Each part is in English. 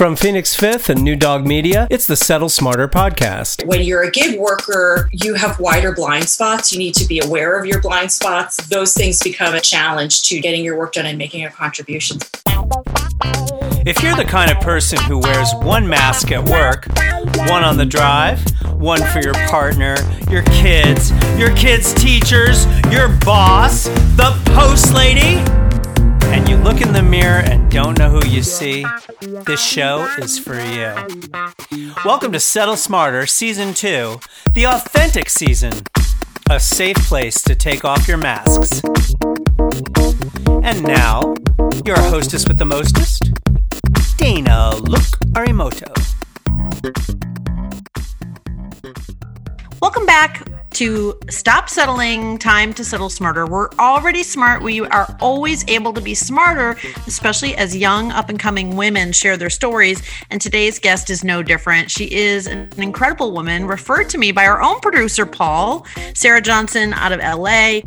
From Phoenix Fifth and New Dog Media, it's the Settle Smarter podcast. When you're a gig worker, you have wider blind spots. You need to be aware of your blind spots. Those things become a challenge to getting your work done and making a contribution. If you're the kind of person who wears one mask at work, one on the drive, one for your partner, your kids, your kids' teachers, your boss, the post lady, and you look in the mirror and don't know who you see, this show is for you. Welcome to Settle Smarter Season 2, the authentic season, a safe place to take off your masks. And now, your hostess with the mostest, Dana Look Arimoto. Welcome back to stop settling, time to settle smarter. We're already smart. We are always able to be smarter, especially as young, up and coming women share their stories. And today's guest is no different. She is an incredible woman, referred to me by our own producer, Paul, Sarah Johnson out of LA.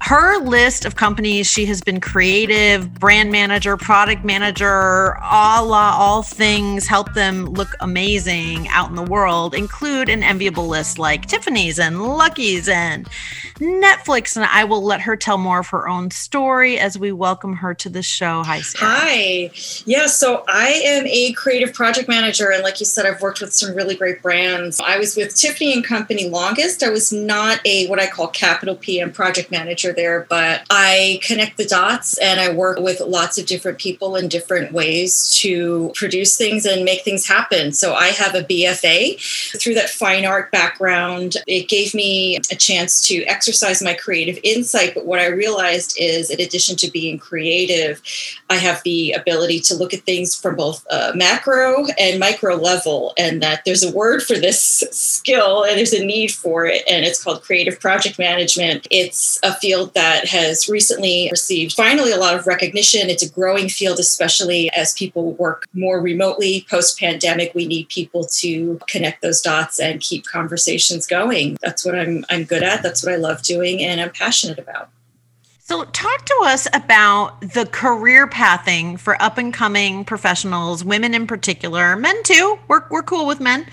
Her list of companies she has been creative, brand manager, product manager, a la all things, help them look amazing out in the world include an enviable list like Tiffany's and Lucky's and Netflix. And I will let her tell more of her own story as we welcome her to the show. Hi, Sarah. Hi. Yeah, so I am a creative project manager. And like you said, I've worked with some really great brands. I was with Tiffany and Company longest. I was not a what I call capital PM project manager there, but I connect the dots and I work with lots of different people in different ways to produce things and make things happen. So I have a BFA. Through that fine art background, it gave me a chance to exercise my creative insight. But what I realized is, in addition to being creative, I have the ability to look at things from both macro and micro level, and that there's a word for this skill and there's a need for it, and it's called creative project management. It's a field that has recently received finally a lot of recognition. It's a growing field, especially as people work more remotely post pandemic. We need people to connect those dots and keep conversations going. That's what I'm I'm good at. That's what I love doing and I'm passionate about. So, talk to us about the career pathing for up and coming professionals, women in particular, men too. We're, we're cool with men.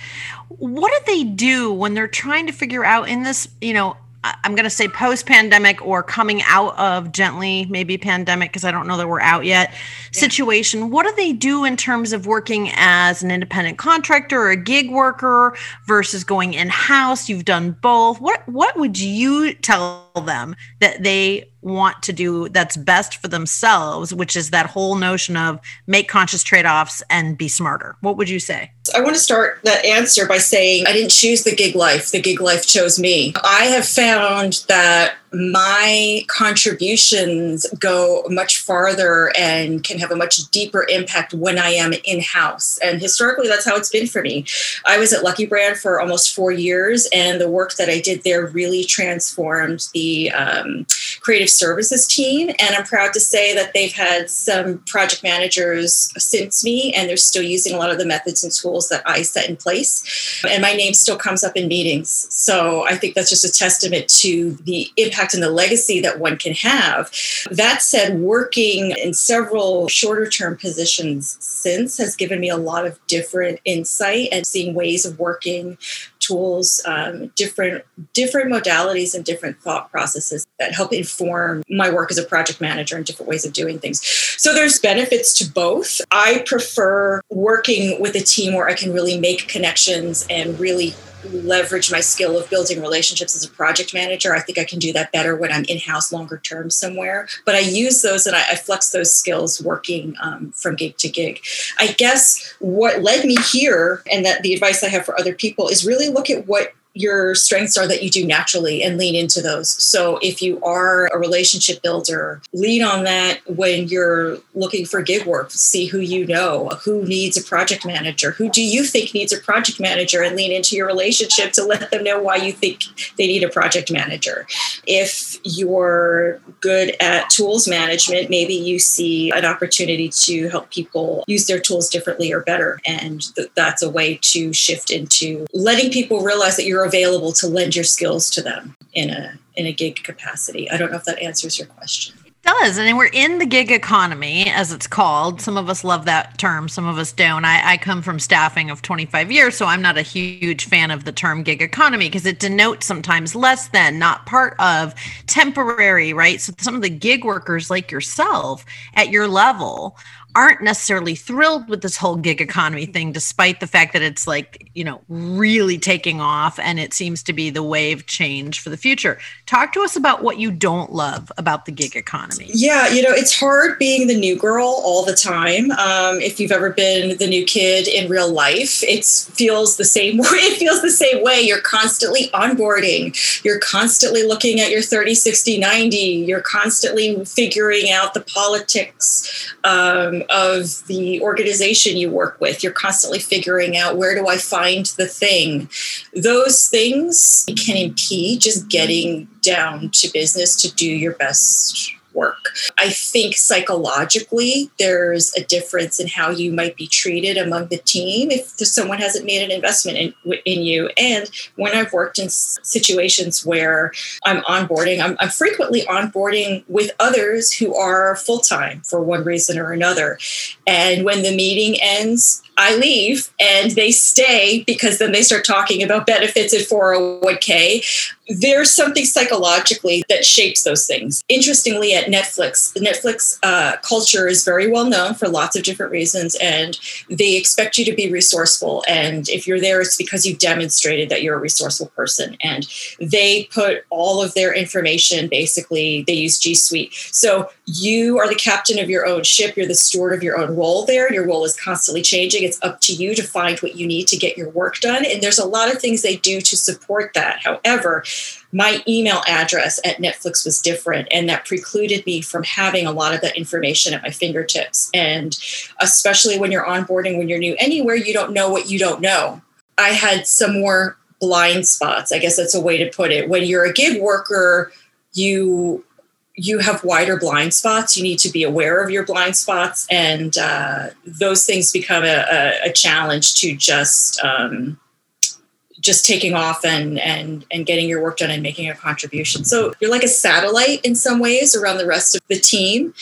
What do they do when they're trying to figure out in this, you know, I'm going to say post pandemic or coming out of gently, maybe pandemic, because I don't know that we're out yet, yeah. situation. What do they do in terms of working as an independent contractor or a gig worker versus going in house? You've done both. What, what would you tell them that they want to do that's best for themselves, which is that whole notion of make conscious trade offs and be smarter? What would you say? I want to start that answer by saying I didn't choose the gig life, the gig life chose me. I have found that my contributions go much farther and can have a much deeper impact when I am in house. And historically, that's how it's been for me. I was at Lucky Brand for almost four years, and the work that I did there really transformed the um, creative services team. And I'm proud to say that they've had some project managers since me, and they're still using a lot of the methods and tools that I set in place. And my name still comes up in meetings. So I think that's just a testament to the impact impact and the legacy that one can have. That said, working in several shorter term positions since has given me a lot of different insight and seeing ways of working tools, um, different different modalities and different thought processes that help inform my work as a project manager and different ways of doing things. So there's benefits to both. I prefer working with a team where I can really make connections and really leverage my skill of building relationships as a project manager. I think I can do that better when I'm in house longer term somewhere. But I use those and I, I flex those skills working um, from gig to gig. I guess what led me here, and that the advice I have for other people is really look at what your strengths are that you do naturally and lean into those. So if you are a relationship builder, lean on that when you're looking for gig work. See who you know, who needs a project manager, who do you think needs a project manager, and lean into your relationship to let them know why you think they need a project manager. If you're good at tools management, maybe you see an opportunity to help people use their tools differently or better. And th- that's a way to shift into letting people realize that you're available to lend your skills to them in a in a gig capacity. I don't know if that answers your question It does. And we're in the gig economy, as it's called. Some of us love that term, some of us don't. I, I, come from staffing of 25 years, so I'm not a huge fan of the term gig economy because it denotes sometimes less than, not part of, temporary, right? So some of the gig workers like yourself at your level aren't necessarily thrilled with this whole gig economy thing, despite the fact that it's like, you know, really taking off and it seems to be the wave change for the future. Talk to us about what you don't love about the gig economy. Yeah, you know, it's hard being the new girl all the time. Um, if you've ever been the new kid in real life, it feels the same way. It feels the same way. You're constantly onboarding, you're constantly looking at your 30, 60, 90, you're constantly figuring out the politics. Um, of the organization you work with. You're constantly figuring out where do I find the thing. Those things can impede just getting down to business to do your best work. I think psychologically, there's a difference in how you might be treated among the team if someone hasn't made an investment in, in you. And when I've worked in situations where I'm onboarding, I'm, I'm frequently onboarding with others who are full time for one reason or another. And when the meeting ends, I leave and they stay because then they start talking about benefits at 401k. There's something psychologically that shapes those things. Interestingly, at Netflix, Netflix uh, culture is very well known for lots of different reasons, and they expect you to be resourceful. And if you're there, it's because you've demonstrated that you're a resourceful person. And they put all of their information basically, they use G Suite. So you are the captain of your own ship, you're the steward of your own role there. Your role is constantly changing it's up to you to find what you need to get your work done. And there's a lot of things they do to support that. However, my email address at Netflix was different, and that precluded me from having a lot of that information at my fingertips. And especially when you're onboarding, when you're new anywhere, you don't know what you don't know. I had some more blind spots, I guess that's a way to put it. When you're a gig worker, you you have wider blind spots. You need to be aware of your blind spots, and uh, those things become a, a, a challenge to just um, just taking off and and and getting your work done and making a contribution. So you're like a satellite in some ways around the rest of the team.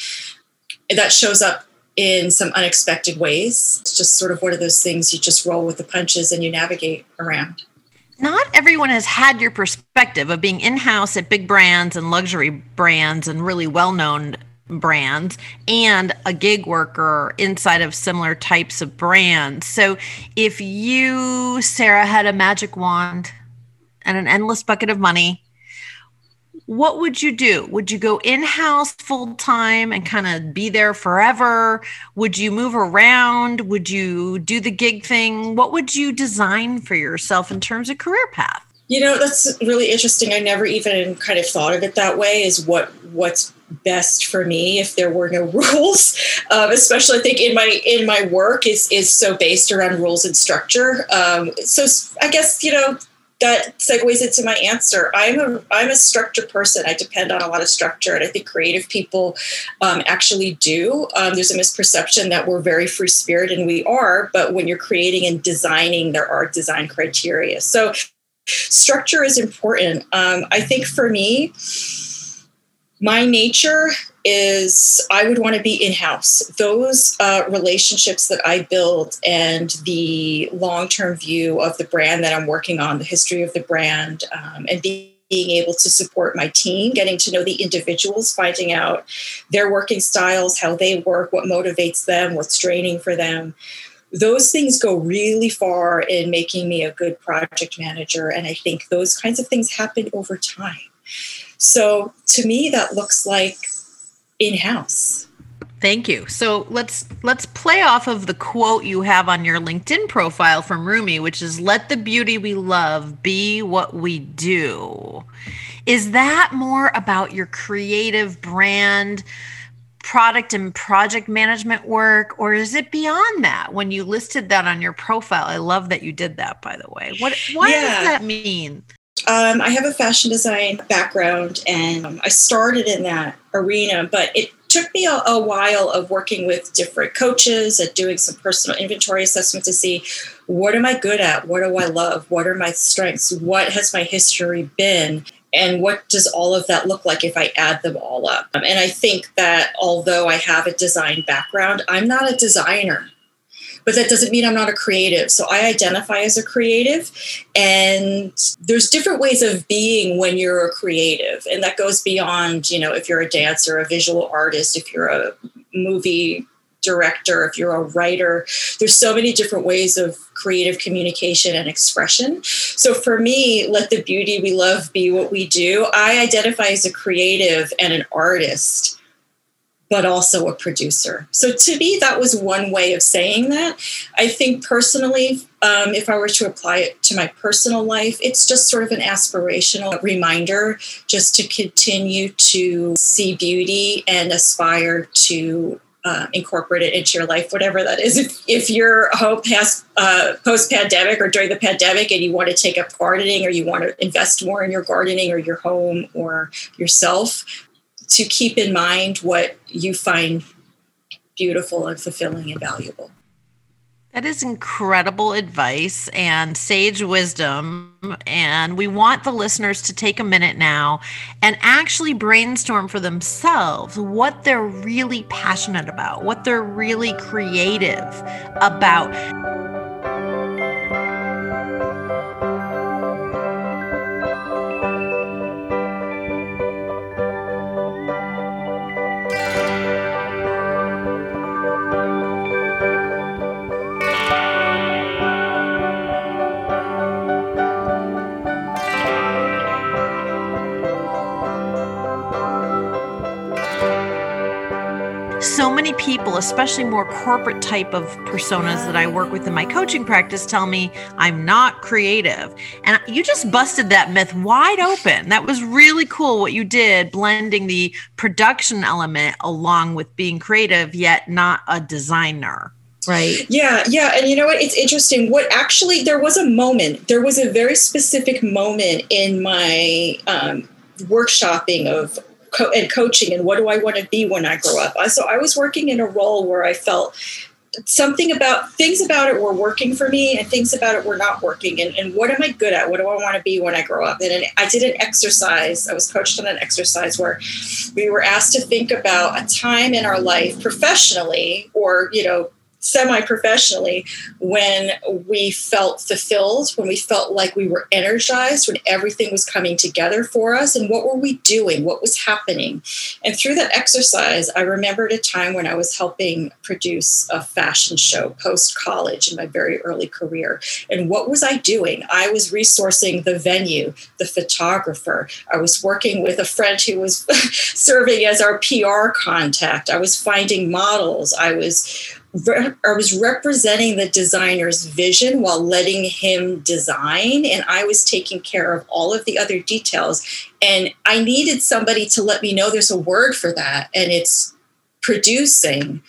That shows up in some unexpected ways. It's just sort of one of those things you just roll with the punches and you navigate around not everyone has had your perspective of being in house at big brands and luxury brands and really well known brands and a gig worker inside of similar types of brands. So if you, Sarah, had a magic wand and an endless bucket of money, what would you do? Would you go in house full time and kind of be there forever? Would you move around? Would you do the gig thing? What would you design for yourself in terms of career path? You know, that's really interesting. I never even kind of thought of it that way. Is what what's best for me if there were no rules um, especially i think in my in my work is is so based around rules and structure um, so i guess you know that segues into my answer. I'm a I'm a structure person. I depend on a lot of structure, and I think creative people um, actually do. Um, there's a misperception that we're very free spirited, and we are. But when you're creating and designing, there are design criteria. So structure is important. Um, I think for me, my nature is I would want to be in house. Those uh, relationships that I build and the long term view of the brand that I'm working on, the history of the brand, um, and being being able to support my team, getting to know the individuals, finding out their working styles, how they work, what motivates them, what's draining for them. Those things go really far in making me a good project manager. And I think those kinds of things happen over time. So to me, that looks like in-house. Thank you. So let's let's play off of the quote you have on your LinkedIn profile from Rumi, which is "Let the beauty we love be what we do." Is that more about your creative brand? product and project management work or is it beyond that when you listed that on your profile i love that you did that by the way what what yeah. does that mean um, I have a fashion design background and um, I started in that arena, but it took me a, a, while of working with different coaches and doing some personal inventory assessment to see what am I good at? What do I love? What are my strengths? What has my history been? and what does all of that look like if I add them all up? Um, and I think that although I have a design background, I'm not a designer but that doesn't mean I'm not a creative. So I identify as a creative, and there's different ways of being when you're a creative, and that goes beyond, you know, if you're a dancer, a visual artist, if you're a movie director, if you're a writer, there's so many different ways of creative communication and expression. So for me, let the beauty we love be what we do. I identify as a creative and an artist but also a producer. So to me, that was one way of saying that. I think personally, um, if I were to apply it to my personal life, it's just sort of an aspirational reminder just to continue to see beauty and aspire to uh, incorporate it into your life, whatever that is. If, if you're home past uh, post pandemic or during the pandemic and you want to take up gardening or you want to invest more in your gardening or your home or yourself, to keep in mind what you find beautiful and fulfilling and valuable. That is incredible advice and sage wisdom. And we want the listeners to take a minute now and actually brainstorm for themselves what they're really passionate about, what they're really creative about. Especially more corporate type of personas that I work with in my coaching practice, tell me I'm not creative. And you just busted that myth wide open. That was really cool what you did, blending the production element along with being creative, yet not a designer right yeah yeah and you know what it's interesting what actually there was a moment there was a very specific moment in my um, workshopping of co- and coaching and what do I want to be when I grow up. So I was working in a role where I felt something about things about it were working for me and things about it were not working and, and what am i good at what do i want to be when i grow up and i did an exercise i was coached on an exercise where we were asked to think about a time in our life professionally or you know semi professionally when we felt fulfilled, when we felt like we were energized, when everything was coming together for us. And what were we doing? What was happening? And through that exercise, I remembered a time when I was helping produce a fashion show post college in my very early career. And what was I doing? I was resourcing the venue, the photographer. I was working with a friend who was serving as our PR contact. I was finding models. I was I was representing the designer's vision while letting him design, and I was taking care of all of the other details. And I needed somebody to let me know there's a word for that, and it's producing.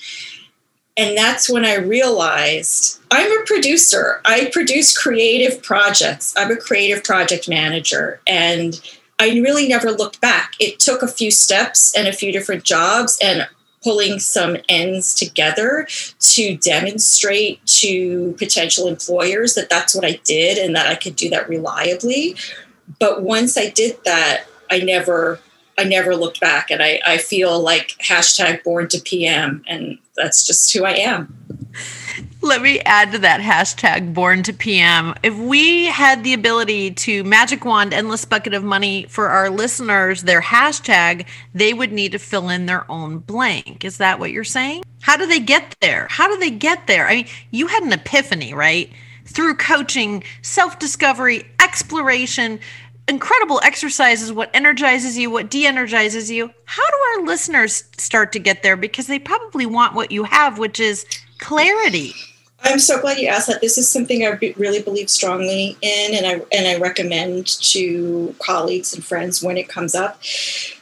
And that's when I realized I'm a producer. I produce creative projects. I'm a creative project manager. And I really never looked back. It took a few steps and a few different jobs. And pulling some ends together to demonstrate to potential employers that that's what I did and that I could do that reliably. But once I did that, I never I never looked back and I, I feel like hashtag born to PM and that's just who I am. Let me add to that hashtag born to PM. If we had the ability to magic wand endless bucket of money for our listeners, their hashtag, they would need to fill in their own blank. Is that what you're saying? How do they get there? How do they get there? I mean, you had an epiphany, right? Through coaching, self discovery, exploration, incredible exercises, what energizes you, what de energizes you. How do our listeners start to get there? Because they probably want what you have, which is clarity. I'm so glad you asked that. This is something I really believe strongly in, and I and I recommend to colleagues and friends when it comes up.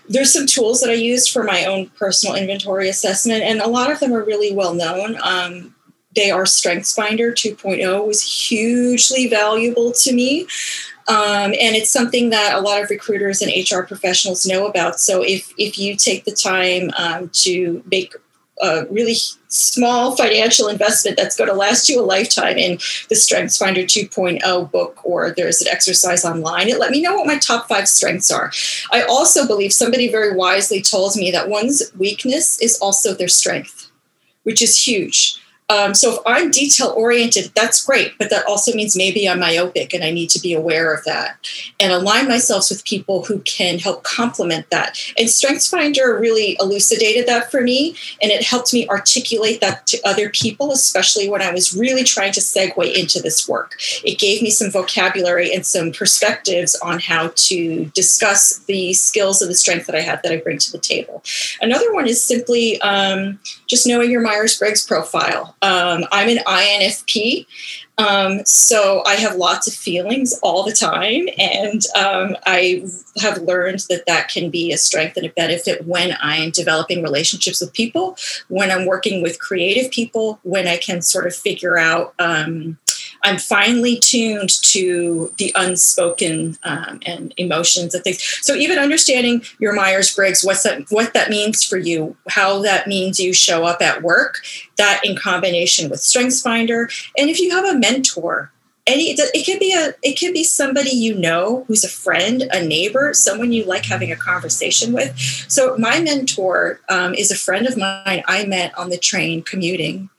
There's some tools that I used for my own personal inventory assessment, and a lot of them are really well known. Um, they are StrengthsFinder 2.0 was hugely valuable to me. Um, and it's something that a lot of recruiters and HR professionals know about. So if if you take the time um, to make a really small financial investment that's going to last you a lifetime in the Strengths Finder 2.0 book, or there's an exercise online. It let me know what my top five strengths are. I also believe somebody very wisely told me that one's weakness is also their strength, which is huge. Um, so if I'm detail oriented, that's great, but that also means maybe I'm myopic and I need to be aware of that and align myself with people who can help complement that. And StrengthsFinder really elucidated that for me, and it helped me articulate that to other people, especially when I was really trying to segue into this work. It gave me some vocabulary and some perspectives on how to discuss the skills and the strength that I have that I bring to the table. Another one is simply um, just knowing your Myers Briggs profile. Um, I'm an INFP, um, so I have lots of feelings all the time, and um, I have learned that that can be a strength and a benefit when I'm developing relationships with people, when I'm working with creative people, when I can sort of figure out um, I'm finely tuned to the unspoken um, and emotions of things. So even understanding your Myers Briggs, what's that, what that means for you, how that means you show up at work, that in combination with Strengths Finder, and if you have a mentor. Any, it could be a it could be somebody you know who's a friend, a neighbor, someone you like having a conversation with. So my mentor um, is a friend of mine I met on the train commuting.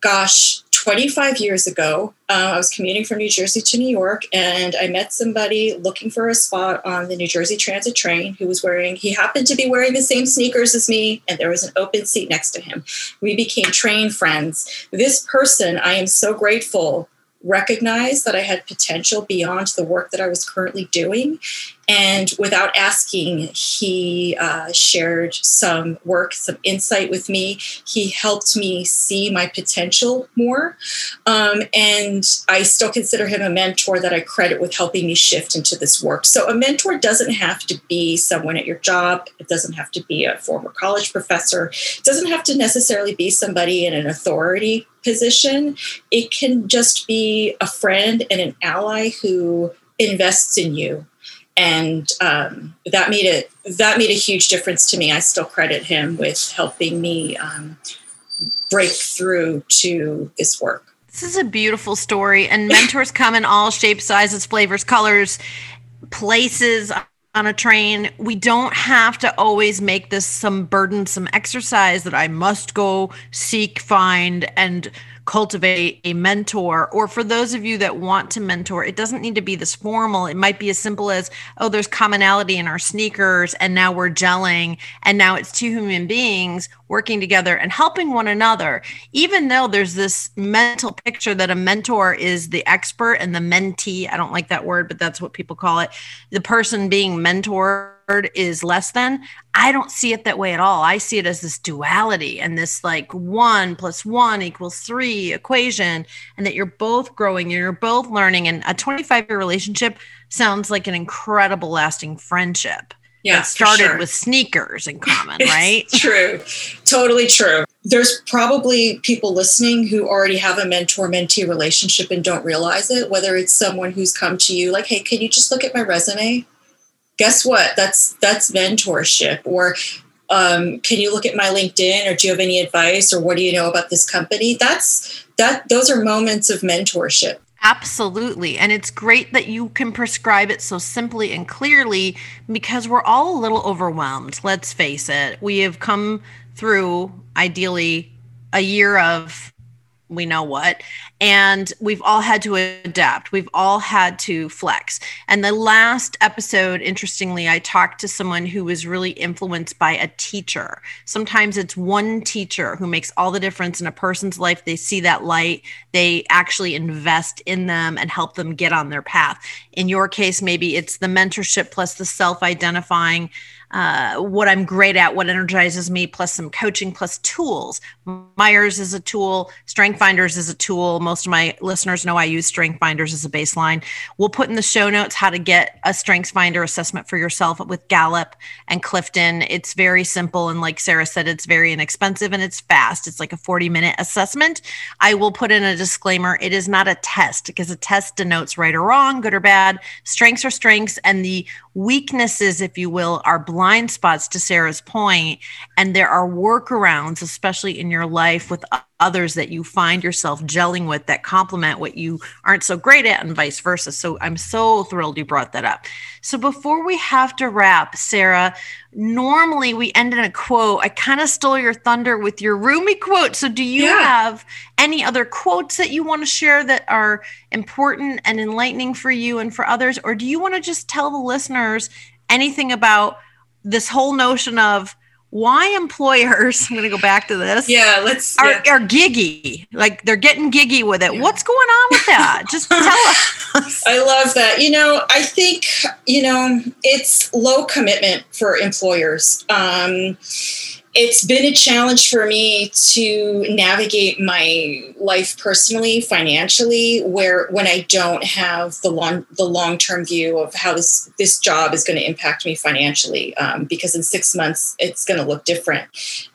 Gosh, 25 years ago, uh, I was commuting from New Jersey to New York, and I met somebody looking for a spot on the New Jersey Transit train who was wearing, he happened to be wearing the same sneakers as me, and there was an open seat next to him. We became train friends. This person, I am so grateful recognized that I had potential beyond the work that I was currently doing. And without asking, he uh, shared some work, some insight with me. He helped me see my potential more. Um, and I still consider him a mentor that I credit with helping me shift into this work. So a mentor doesn't have to be someone at your job, it doesn't have to be a former college professor, it doesn't have to necessarily be somebody in an authority position. It can just be a friend and an ally who invests in you and um, that made it that made a huge difference to me. I still credit him with helping me um, break through to this work. This is a beautiful story, and mentors come in all shapes, sizes, flavors, colors, places on a train. We don't have to always make this some burdensome exercise that I must go seek, find, and cultivate a mentor or for those of you that want to mentor it doesn't need to be this formal. It might be as simple as oh there's commonality in our sneakers and now we're gelling and now it's two human beings working together and helping one another. Even though there's this mental picture that a mentor is the expert and the mentee i don't like that word but that's what people call it the person being mentored is less than i don't see it that way at all i see it as this duality and this like one plus one equals three equation and that you're both growing and you're both learning and a 25 year relationship sounds like an incredible lasting friendship yeah, started sure. with sneakers in common, right? true. Totally true. There's probably people listening who already have a mentor mentee relationship and don't realize it, whether it's someone who's come to you like, hey, can you just look at my resume? Guess what? That's that's mentorship. Or um, can you look at my LinkedIn? Or do you have any advice? Or what do you know about this company? That's that. Those are moments of mentorship. Absolutely. And it's great that you can prescribe it so simply and clearly because we're all a little overwhelmed. Let's face it. We have come through, ideally, a year of we know what. And we've all had to adapt. We've all had to flex. And the last episode, interestingly, I talked to someone who was really influenced by a teacher. Sometimes it's one teacher who makes all the difference in a person's life. They see that light, they actually invest in them and help them get on their path. In your case, maybe it's the mentorship plus the self identifying uh, what I'm great at, what energizes me, plus some coaching, plus tools. Myers is a tool, Strength Finders is a tool, most of my listeners know I use Strength Finders as a baseline. We'll put in the show notes how to get a Strengths Finder assessment for yourself with Gallup and Clifton. It's very simple. And like Sarah said, it's very inexpensive and it's fast. It's like a 40 minute assessment. I will put in a disclaimer it is not a test because a test denotes right or wrong, good or bad. Strengths are strengths, and the weaknesses, if you will, are blind spots to Sarah's point, And there are workarounds, especially in your life with others that you find yourself gelling with that complement what you aren't so great at and vice versa. So I'm so thrilled you brought that up. So before we have to wrap, Sarah, normally we end in a quote. I kind of stole your thunder with your Rumi quote. So do you yeah. have any other quotes that you want to share that are important and enlightening for you and for others? Or do you want to just tell the listeners anything about this whole notion of why employers i'm going to go back to this yeah let's are, yeah. are giggy? Like they're getting giggy with it. Yeah. what's going on with that? Just tell us. I love that. You know i think you know it's low commitment for employers. Um, it's been a challenge for me to navigate my life personally, financially, where when I don't have the long the long term view of how this this job is going to impact me financially, um, because in six months it's going to look different.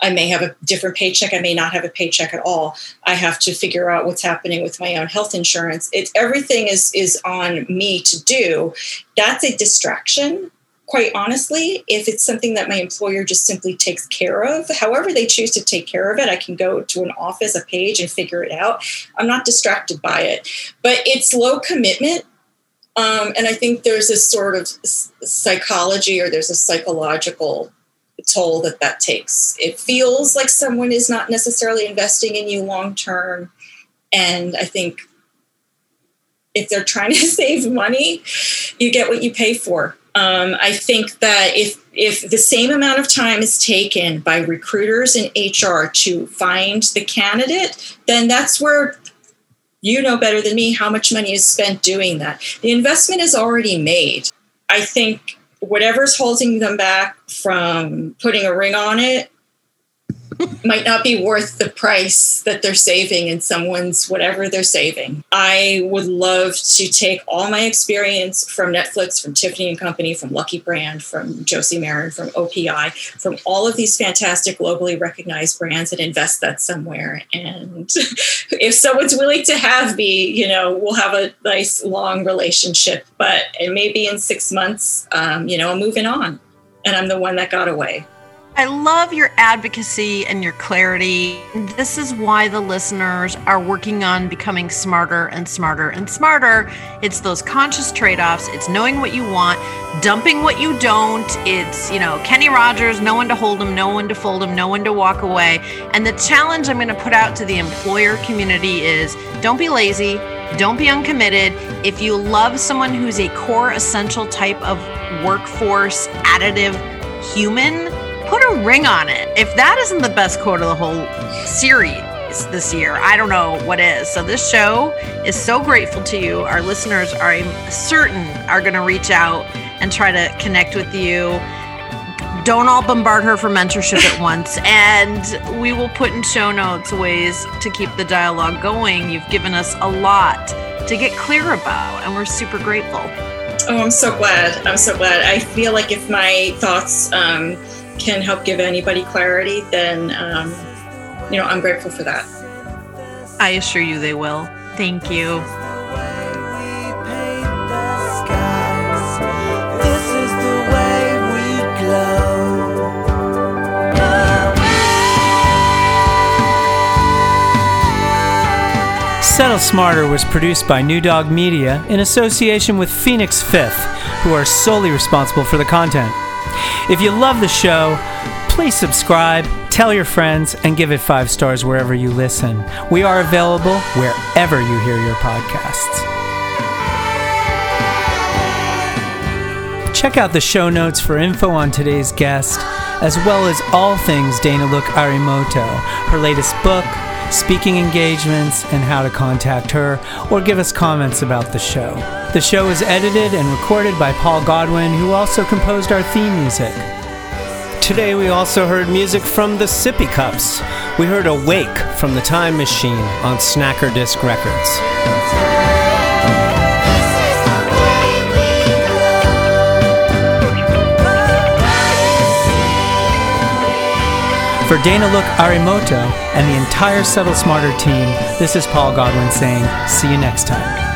I may have a different paycheck. I may not have a paycheck at all. I have to figure out what's happening with my own health insurance. It's everything is is on me to do. That's a distraction quite honestly, if it's something that my employer just simply takes care of, however they choose to take care of it, I can go to an office, a page, and figure it out. I'm not distracted by it. But it's low commitment. Um, and I think there's a sort of psychology or there's a psychological toll that that takes. It feels like someone is not necessarily investing in you long term. And I think if they're trying to save money, you get what you pay for. Um, I think that if if the same amount of time is taken by recruiters and HR to find the candidate, then that's where you know better than me how much money is spent doing that. The investment is already made. I think whatever's holding them back from putting a ring on it might not be worth the price that they're saving in someone's whatever they're saving. I would love to take all my experience from Netflix, from Tiffany and Company, from Lucky Brand, from Josie Maran, from OPI, from all of these fantastic globally recognized brands and invest that somewhere. And if someone's willing to have me, you know, we'll have a nice long relationship. But it may be in six months, um, you know, I'm moving on and I'm the one that got away. I love your advocacy and your clarity. This is why the listeners are working on becoming smarter and smarter and smarter. It's those conscious trade offs, it's knowing what you want, dumping what you don't. It's, you know, Kenny Rogers, no one to hold him, no one to fold him, no one to walk away. And the challenge I'm going to put out to the employer community is don't be lazy, don't be uncommitted. If you love someone who's a core essential type of workforce additive human, put a ring on it. If that isn't the best quote of the whole series this year, I don't know what is. So this show is so grateful to you. Our listeners are I'm certain are going to reach out and try to connect with you. Don't all bombard her for mentorship at once. And we will put in show notes ways to keep the dialogue going. You've given us a lot to get clear about, and we're super grateful. Oh, I'm so glad. I'm so glad. I feel like if my thoughts um, can help give anybody clarity, then um, you know I'm grateful for that. I assure you they will. Thank you. Settle Smarter was produced by New Dog Media in association with Phoenix Fifth, who are solely responsible for the content. If you love the show, please subscribe, tell your friends, and give it five stars wherever you listen. We are available wherever you hear your podcasts. Check out the show notes for info on today's guest, as well as all things Dana Look Arimoto, her latest book, speaking engagements, and how to contact her or give us comments about the show. The show is edited and recorded by Paul Godwin, who also composed our theme music. Today we also heard music from the Sippy Cups. We heard Awake from the Time Machine on Snacker Disc Records. For Dana Look Arimoto and the entire Settle Smarter team, this is Paul Godwin saying, see you next time.